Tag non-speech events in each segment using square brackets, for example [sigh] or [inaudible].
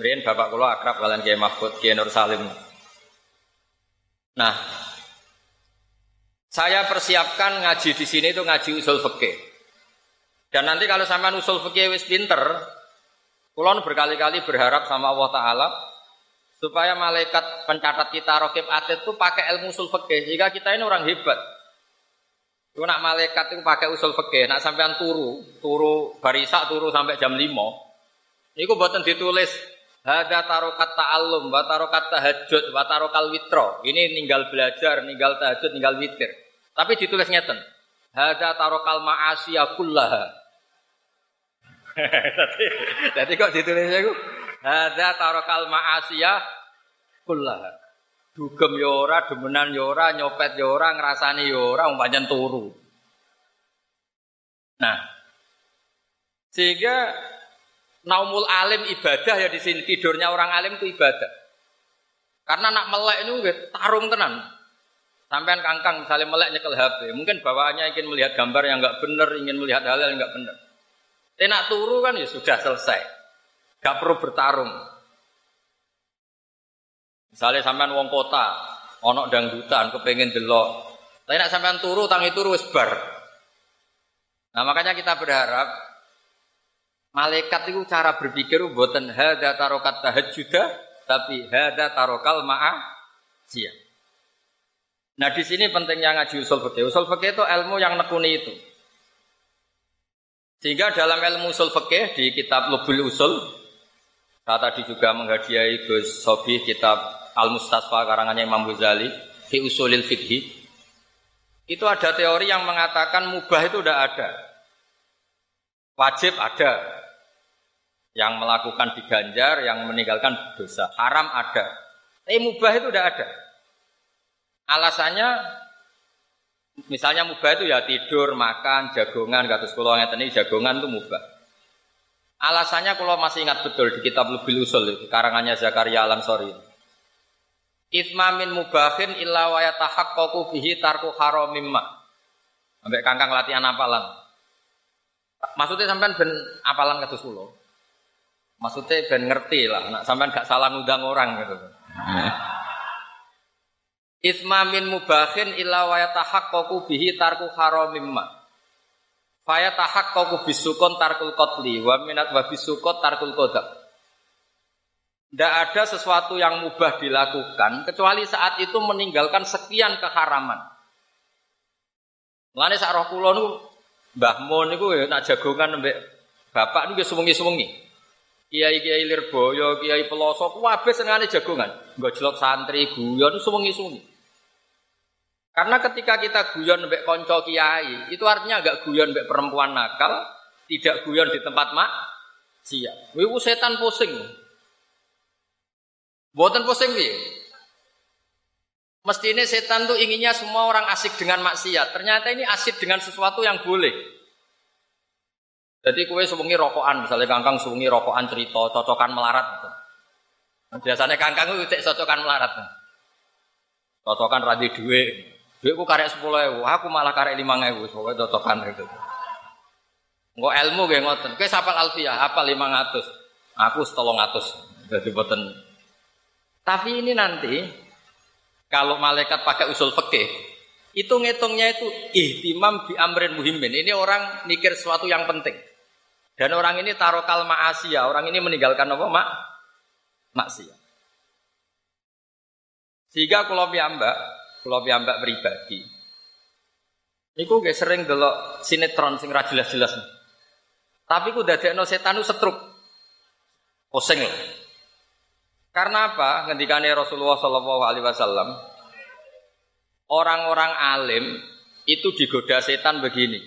Berian bapak kula akrab kalian Kiai Mahfud, Kiai Nur Salim. Nah, saya persiapkan ngaji di sini itu ngaji usul fikih. Dan nanti kalau sampai usul fikih wis pinter, kulon berkali-kali berharap sama Allah Taala supaya malaikat pencatat kita rokib atid itu pakai ilmu usul fikih. Jika kita ini orang hebat, itu nak malaikat itu pakai usul fikih, nak sampean turu, turu barisa turu sampai jam 5. Niku buatan ditulis Hada tarokat ta'allum, wa tarokat tahajud, wa tarokal witro. Ini ninggal belajar, ninggal tahajud, ninggal witir. Tapi ditulis ngeten. Hada tarokal ma'asiyah kullaha. [laughs] Jadi kok ditulisnya itu? Hada tarokal ma'asiyah kullaha. Dugem yora, demenan yora, nyopet yora, ngerasani yora, umpamanya turu. Nah, sehingga naumul alim ibadah ya di sini tidurnya orang alim itu ibadah. Karena nak melek itu tarung tenan. Sampean kangkang misalnya melek nyekel HP, mungkin bawaannya ingin melihat gambar yang enggak benar, ingin melihat hal yang enggak benar. Tenak turu kan ya sudah selesai. Gak perlu bertarung. Misalnya sampean wong kota, onok dangdutan, kepengen delok. Tapi nak sampean turu, tangi turu wis. Nah makanya kita berharap Malaikat itu cara berpikir buatan hada tarokat tahajjuda, tapi hada tarokal ma'a siap. Nah di sini pentingnya ngaji usul fikih. Usul fikih itu ilmu yang nekuni itu. Sehingga dalam ilmu usul fikih di kitab Lubul Usul, saya tadi juga menghadiahi Gus Sobi kitab Al Mustasfa karangannya Imam Ghazali fi usulil fikih. Itu ada teori yang mengatakan mubah itu udah ada. Wajib ada, yang melakukan diganjar, yang meninggalkan dosa. Haram ada. Tapi mubah itu tidak ada. Alasannya misalnya mubah itu ya tidur, makan, jagongan, kata sekolah yang tadi jagongan itu mubah. Alasannya kalau masih ingat betul di kitab Lubil Usul karangannya Zakaria Al-Ansori. Ithma min mubahin illa wa yatahaqqaqu bihi tarku haramimma. Sampai kangkang latihan apalan. Maksudnya sampai ben apalan kados kula. Maksudnya ben ngerti lah, nak sampean gak salah ngundang orang gitu. Isma min mubahin illa wa yatahaqqaqu bihi tarku haramimma. Fa yatahaqqaqu bisukun tarkul qatli wa minat wa bisukut tarkul qadab. Tidak ada sesuatu yang mubah dilakukan kecuali saat itu meninggalkan sekian keharaman. Mulane sak roh kula Mbah Mun niku ya nak jagongan mbek bapak niku sewengi-sewengi. Kiai-kiai Lirboyo, Kiai Pelosok, wabe senengane jagongan. jelok santri, guyon, suwengi-suwengi. Karena ketika kita guyon mbek konco kiai, itu artinya agak guyon mbek perempuan nakal, tidak guyon di tempat mak siap. Wiku setan pusing. Buatan pusing piye? Mestinya setan tuh inginnya semua orang asik dengan maksiat. Ternyata ini asik dengan sesuatu yang boleh. Jadi kue sewengi rokokan, misalnya kangkang sewengi rokokan cerita, cocokan melarat. Biasanya kangkang itu cocokan melarat. Cocokan radi duit, duit ku karek sepuluh ewu, aku malah karek lima ewu, pokoknya cocokan itu. Enggak ilmu gak ngoten. Kue sapal alfiah, apa lima ratus, aku setolong ratus. Jadi boten. Tapi ini nanti kalau malaikat pakai usul fikih, itu ngitungnya itu ihtimam bi amrin muhimin. Ini orang mikir sesuatu yang penting. Dan orang ini tarokal ma'asiyah, orang ini meninggalkan apa? Mak maksiat. Sehingga kalau piambak, kalau piambak pribadi, Niku gak sering delok sinetron sing ra jelas-jelas. Tapi ku dadekno setan setruk. Pusing loh. Karena apa? Ngendikane Rasulullah Shallallahu alaihi wasallam, orang-orang alim itu digoda setan begini.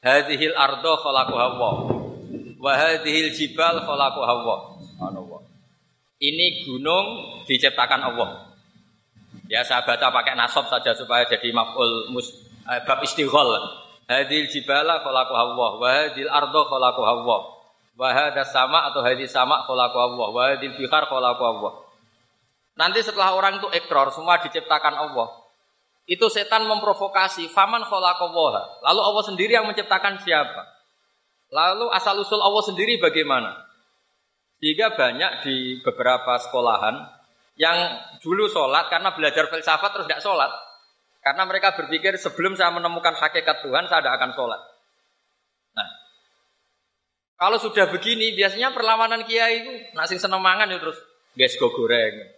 Hadhil ardo khalaqaha Wahadihil jibal kholaku hawa. Ini gunung diciptakan Allah. Ya saya baca pakai nasab saja supaya jadi maf'ul mus eh, bab istighol. Hadil jibala kholaku hawa. Wahadil ardo kholaku hawa. Wahada sama atau hadis sama kholaku hawa. Wahadil bihar kholaku hawa. Nanti setelah orang itu ekor semua diciptakan Allah. Itu setan memprovokasi. Faman kholaku Lalu Allah sendiri yang menciptakan siapa? Lalu asal usul Allah sendiri bagaimana? Sehingga banyak di beberapa sekolahan yang dulu sholat karena belajar filsafat terus tidak sholat. Karena mereka berpikir sebelum saya menemukan hakikat Tuhan saya tidak akan sholat. Nah, kalau sudah begini biasanya perlawanan kiai itu nasi seneng mangan ya terus guys go goreng.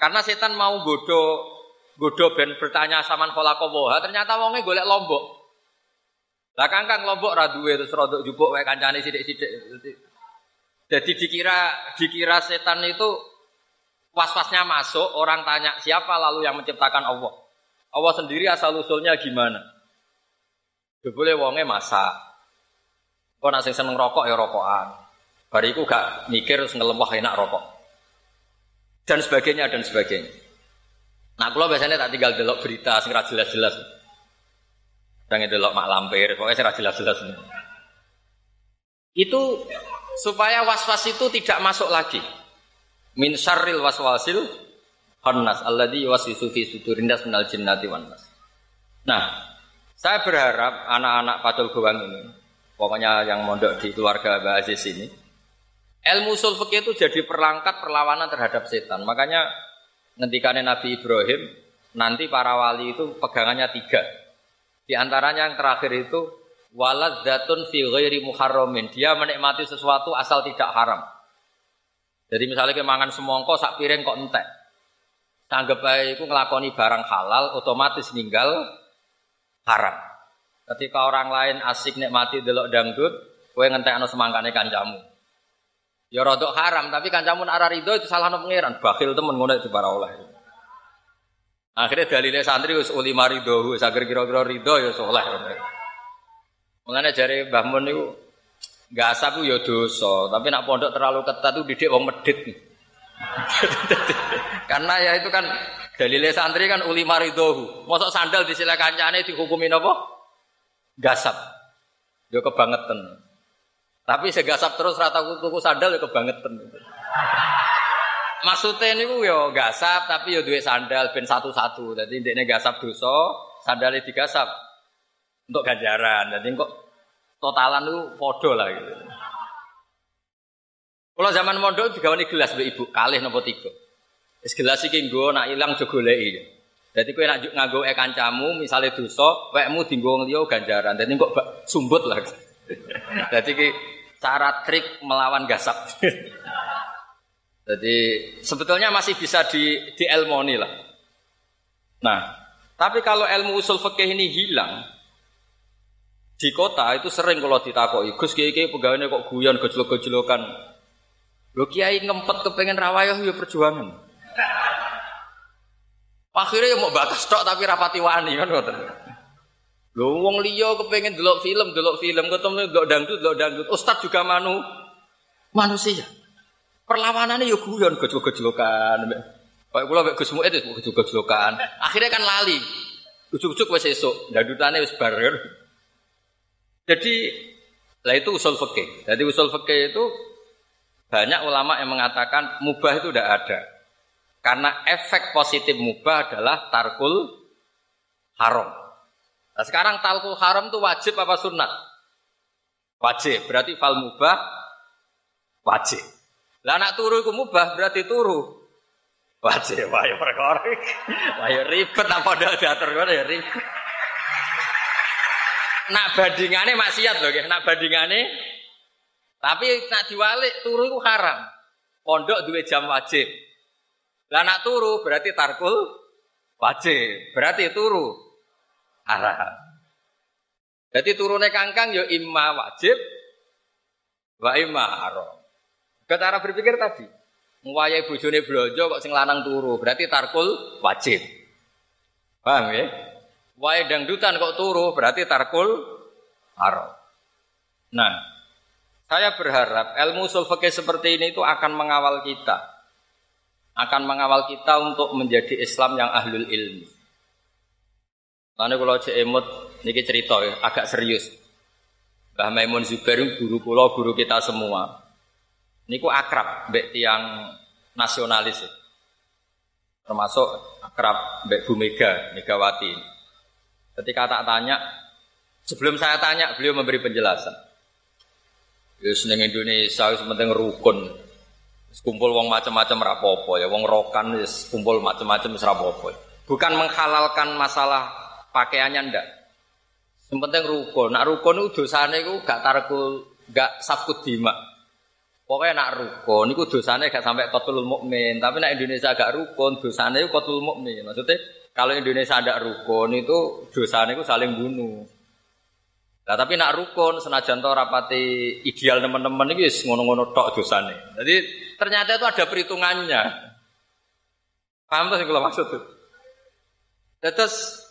Karena setan mau bodoh bodoh ben bertanya sama kholakowoha ternyata wongnya golek lombok. Lah kangkang lombok ra duwe terus rodok jupuk wae kancane sithik-sithik. Jadi dikira dikira setan itu was-wasnya masuk, orang tanya siapa lalu yang menciptakan Allah. Allah sendiri asal usulnya gimana? Boleh wonge masak. Kok nak seneng rokok ya rokokan. Bariku gak mikir ngelemah enak rokok. Dan sebagainya dan sebagainya. Nah, kalau biasanya tak tinggal delok berita sing jelas-jelas. Dan delok mak lampir, pokoknya sing jelas-jelas. Itu supaya was-was itu tidak masuk lagi. Min syarril waswasil khannas alladhi yuwaswisu fi sudurin nas minal jinnati wan. Nah, saya berharap anak-anak Pacul Gowang ini, pokoknya yang mondok di keluarga Mbak Aziz ini, ilmu usul itu jadi perlangkat perlawanan terhadap setan. Makanya ngendikane Nabi Ibrahim, nanti para wali itu pegangannya tiga. Di antaranya yang terakhir itu walad zatun fi ghairi muharramin. Dia menikmati sesuatu asal tidak haram. Jadi misalnya kemangan semongko sak piring kok entek. Tanggap baik itu ngelakoni barang halal otomatis ninggal haram. Ketika orang lain asik nikmati delok dangdut, kowe ngentekno semangkane kancamu. Ya rodok haram, tapi kancamu nak rido itu salah pangeran. Bakhil temen ngono itu para oleh. Akhirnya dalilnya santri us uli marido, sagar kira-kira rido ya soleh. Mengenai jari Mbah Mun itu gak asap ya dosa, tapi nak pondok terlalu ketat itu didik wong medit. [laughs] Karena ya itu kan dalilnya santri kan uli maridohu. Mosok sandal di sila kancane dihukumin apa? Gasap. Yo kebangetan. Tapi segasap terus rata tuku sandal ya kebangetan. Maksudnya ini yo gasap tapi yo duit sandal ben satu-satu. Jadi ini gasap dosa, sandalnya digasap untuk ganjaran. Jadi kok totalan itu podo lah gitu. Kalau zaman mondok ini gelas ibu kalih nopo tiga. Es gelas iki nggo nak ilang jogoleki. Jadi kowe nak nganggo e kancamu misalnya dosa, wekmu dienggo liya ganjaran. Jadi kok sumbut lah. [laughs] Jadi ki cara trik melawan gasap. [laughs] Jadi sebetulnya masih bisa di di elmoni lah. Nah, tapi kalau ilmu usul fikih ini hilang di kota itu sering kalau ditakoki, Gus kiai kiai pegawainya kok guyon gejlok-gejlokan. Lo kiai ngempet kepengen rawayah ya perjuangan. Akhirnya ya mau batas tok tapi rapati wani kan ngoten. Lho wong liya kepengin delok film, delok film, ketemu delok dangdut, delok dangdut. Ustaz juga manu manusia. Perlawanannya ya guyon gejlok-gejlokan. Kayak kula mek Gus Muid gejlok-gejlokan. Akhirnya kan lali. Ujuk-ujuk wis esuk, dangdutane wis bar. Jadi lah itu usul fikih. Jadi usul fikih itu banyak ulama yang mengatakan mubah itu tidak ada. Karena efek positif mubah adalah tarkul haram. Nah sekarang talkul haram itu wajib apa sunnah? Wajib, berarti fal mubah wajib. Lah anak turu itu mubah berarti turu. Wajib, ya perkara. Wah ya ribet apa padahal diatur ya ribet. Nak bandingane maksiat loh, nak bandingane tapi nak diwalik turu itu haram. Pondok dua jam wajib. Lah nak turu berarti tarkul wajib. Berarti turu haram. Jadi turunnya kangkang ya imma wajib wa imma haram. Cara berpikir tadi, ngwayai bojone blonjo kok sing lanang turu, berarti tarkul wajib. Paham ya? Wae dangdutan kok turu, berarti tarkul haram. Nah, saya berharap ilmu usul seperti ini itu akan mengawal kita. Akan mengawal kita untuk menjadi Islam yang ahlul ilmi. Lalu kalau cek emot, ini cerita ya, agak serius. Mbah Maimun Zubair guru pulau guru kita semua. Niku akrab mbek tiang nasionalis. Ya. Termasuk akrab mbek Bu Mega, Megawati. Ketika tak tanya, sebelum saya tanya, beliau memberi penjelasan. Seneng Indonesia, penting rukun. Kumpul wong macam-macam rapopo ya, wong rokan wis kumpul macam-macam wis rapopo. Bukan menghalalkan masalah pakaiannya ndak. Yang penting rukun. Nak rukun itu dosane itu gak tarkul, gak safkut dima. Pokoknya nak rukun itu dosane gak sampai kotul mukmin. Tapi nak Indonesia gak rukun, dosane itu kotul mukmin. Maksudnya kalau Indonesia ada rukun itu dosane itu saling bunuh. Nah, tapi nak rukun senajan to rapati ideal teman-teman ini ngono-ngono tok dosane. Jadi ternyata itu ada perhitungannya. Paham tuh kalau maksud itu? Terus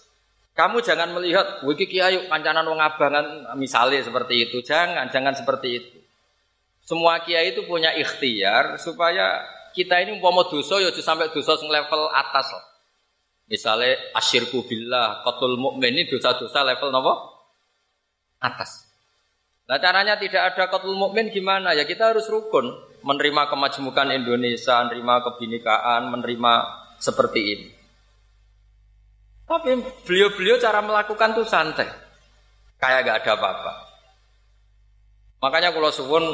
kamu jangan melihat wiki kiai kancanan wong abangan misalnya seperti itu. Jangan, jangan seperti itu. Semua kiai itu punya ikhtiar supaya kita ini umpama dosa ya sampai dosa level atas. Misalnya asyirku billah, qatul mukmin ini dosa-dosa level nopo? Atas. Nah caranya tidak ada qatul mukmin gimana? Ya kita harus rukun, menerima kemajmukan Indonesia, menerima kebinekaan, menerima seperti ini. Tapi beliau-beliau cara melakukan tuh santai. Kayak gak ada apa-apa. Makanya kalau suwun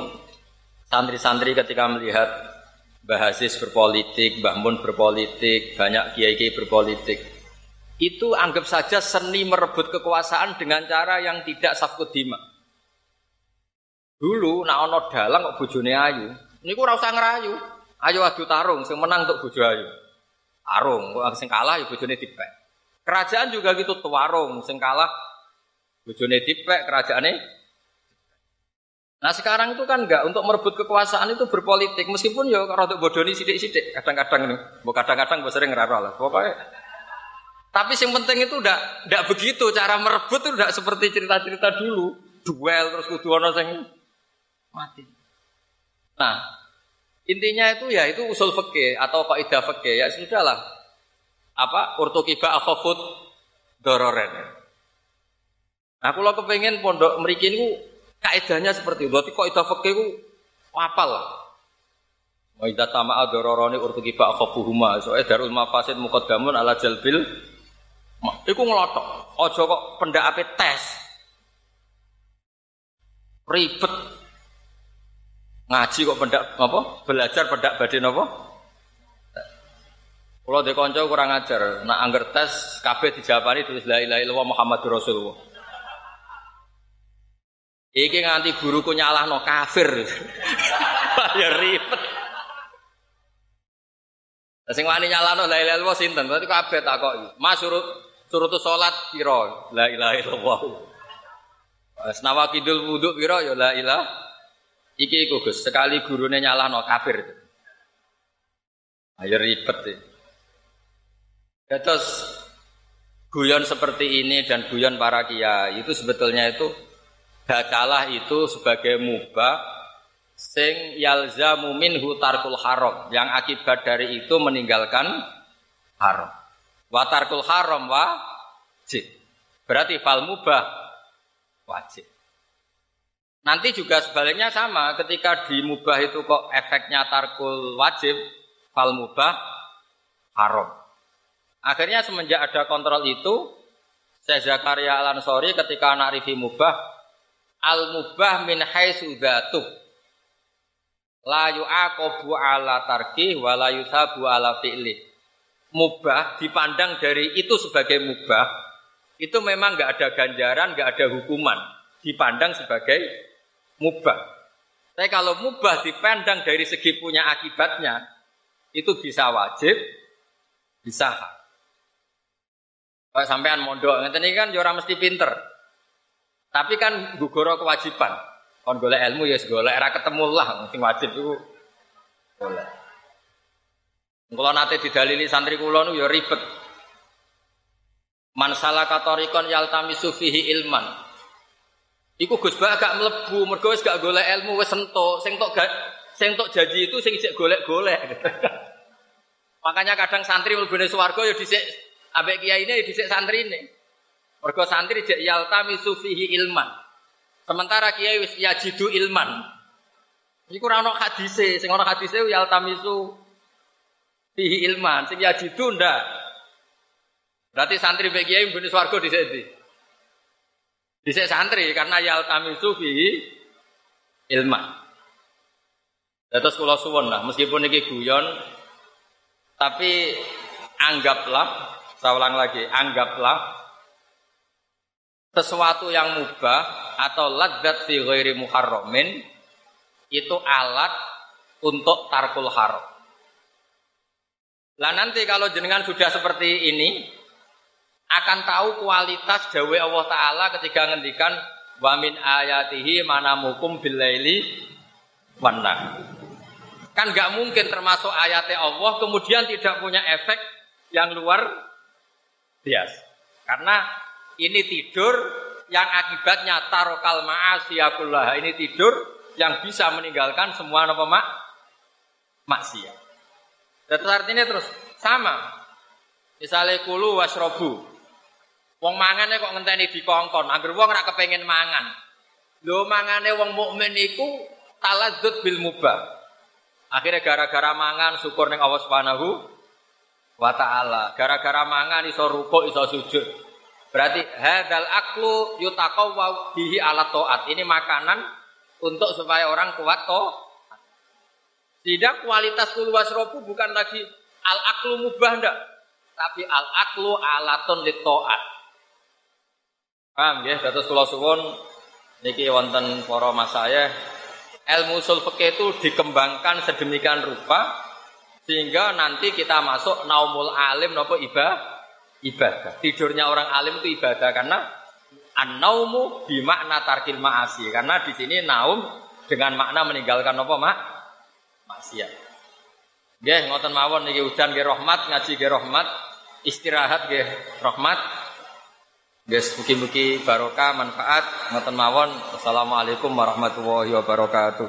santri-santri ketika melihat bahasis berpolitik, Mbah berpolitik, banyak kiai-kiai berpolitik. Itu anggap saja seni merebut kekuasaan dengan cara yang tidak safkut dima. Dulu nak ono dalang kok bojone ayu. Niku ora usah ngerayu. Ayo adu tarung sing menang untuk bojo ayu. Tarung, kok sing kalah ya bojone dipek. Kerajaan juga gitu tuwarung sing kalah bojone dipek kerajaane. Nah sekarang itu kan enggak untuk merebut kekuasaan itu berpolitik meskipun ya rada bodoni sidik-sidik kadang-kadang ini. kadang-kadang sering ngerara lah. Pokoknya tapi yang penting itu udah udah begitu cara merebut itu udah seperti cerita-cerita dulu duel terus kudu ono sing mati. Nah, intinya itu ya itu usul fikih atau kaidah fikih ya sudahlah apa urtukiba akhafut dororen. Nah, kalau kepengen pondok mereka ini kaidahnya seperti itu. Berarti itu fakih itu apal lah. Wa idza tama'a dararani urtukiba akhafuhuma. Soalnya darul mafasid muqaddamun ala jalbil Iku ngelotok. Ojo kok pendak ape tes. Ribet. Ngaji kok pendak apa? Belajar pendak badin apa? Kalau di konco kurang ajar, nak angger tes kabeh dijawabani tulis la ilaha illallah Muhammadur Rasulullah. Iki nganti guruku nyalahno kafir. [laughs] ya ribet. Sing wani nyalahno la ilaha illallah sinten? Berarti kabeh takoki. Mas surut surut salat pira? La ilaha illallah. Senawa kidul wudhu pira ya la ilaha. Iki iku Gus, sekali gurune nyalahno kafir. Ayo ribet deh. Ya, terus guyon seperti ini dan guyon para kiai itu sebetulnya itu bacalah itu sebagai mubah sing yalzamu minhu tarkul haram yang akibat dari itu meninggalkan haram. Wa tarkul haram wajib. Berarti fal mubah wajib. Nanti juga sebaliknya sama ketika di mubah itu kok efeknya tarkul wajib fal mubah haram. Akhirnya semenjak ada kontrol itu, saya Zakaria Al Ansori ketika narifi mubah, al mubah min haitsu. La yu'aqabu ala tarki wa la ala fi'li. Mubah dipandang dari itu sebagai mubah, itu memang nggak ada ganjaran, nggak ada hukuman. Dipandang sebagai mubah. Tapi kalau mubah dipandang dari segi punya akibatnya, itu bisa wajib, bisa hak. Kalau sampean mondok, ngeten iki kan yo ora mesti pinter. Tapi kan gugoro kewajiban. Kon golek ilmu ya golek era ketemu lah sing wajib iku golek. Kalau nate didalili santri kula nu ya ribet. Man salaka tariqan yaltamisu ilman. Iku Gus Ba gak mlebu, mergo wis gak golek ilmu wis entuk. Sing tok gak sing tok janji itu sing ijek golek-golek. [laughs] Makanya kadang santri mlebune swarga ya dhisik Ambek kiai ini dhisik santri ini. Mergo santri jek yaltami sufihi ilman. Sementara kiai wis yajidu ilman. Iku ora ono hadise, sing ono hadise yaltamisu fihi ilman, sing yajidu ndak. Berarti santri mbek kiai mbune swarga dhisik ndi? Dhisik santri karena yaltamisu fihi ilman. Terus kula suwun lah, meskipun ini guyon, tapi anggaplah, saya ulang lagi, anggaplah sesuatu yang mubah atau ladzat fi ghairi muharramin itu alat untuk tarkul haram. Lah nanti kalau jenengan sudah seperti ini akan tahu kualitas dawe Allah taala ketika ngendikan wa min ayatihi manamukum billaili wana. Kan nggak mungkin termasuk ayatnya Allah kemudian tidak punya efek yang luar biasa. Karena ini tidur yang akibatnya tarokal ma'asiyakullah. Ini tidur yang bisa meninggalkan semua apa mak? Maksiat. Terus artinya terus sama. Misalnya kulu wasrobu. Wong mangane kok ngenteni dikongkon. Angger wong ora kepengin mangan. Lho mangane wong mukmin iku taladzut bil mubah. Akhirnya gara-gara mangan syukur ning Allah Subhanahu wa taala. Gara-gara mangan iso rukuk, iso sujud. Berarti hadal aklu yutaqawwa bihi ala taat. Ini makanan untuk supaya orang kuat toh. Tidak kualitas kul wasrobu bukan lagi al aklu mubah ndak, tapi al aklu alatun lit taat. Paham ya? Dados kula suwun niki wonten para mas saya ilmu usul itu dikembangkan sedemikian rupa sehingga nanti kita masuk naumul alim nopo ibadah ibadah tidurnya orang alim itu ibadah karena an-naumu bimakna tarkil ma'asi karena di sini naum dengan makna meninggalkan nopo mak maksiat Nggih ngoten mawon niki hujan nggih rahmat ngaji nggih rahmat istirahat nggih rahmat Guys, mugi-mugi barokah manfaat ngoten mawon. Assalamualaikum warahmatullahi wabarakatuh.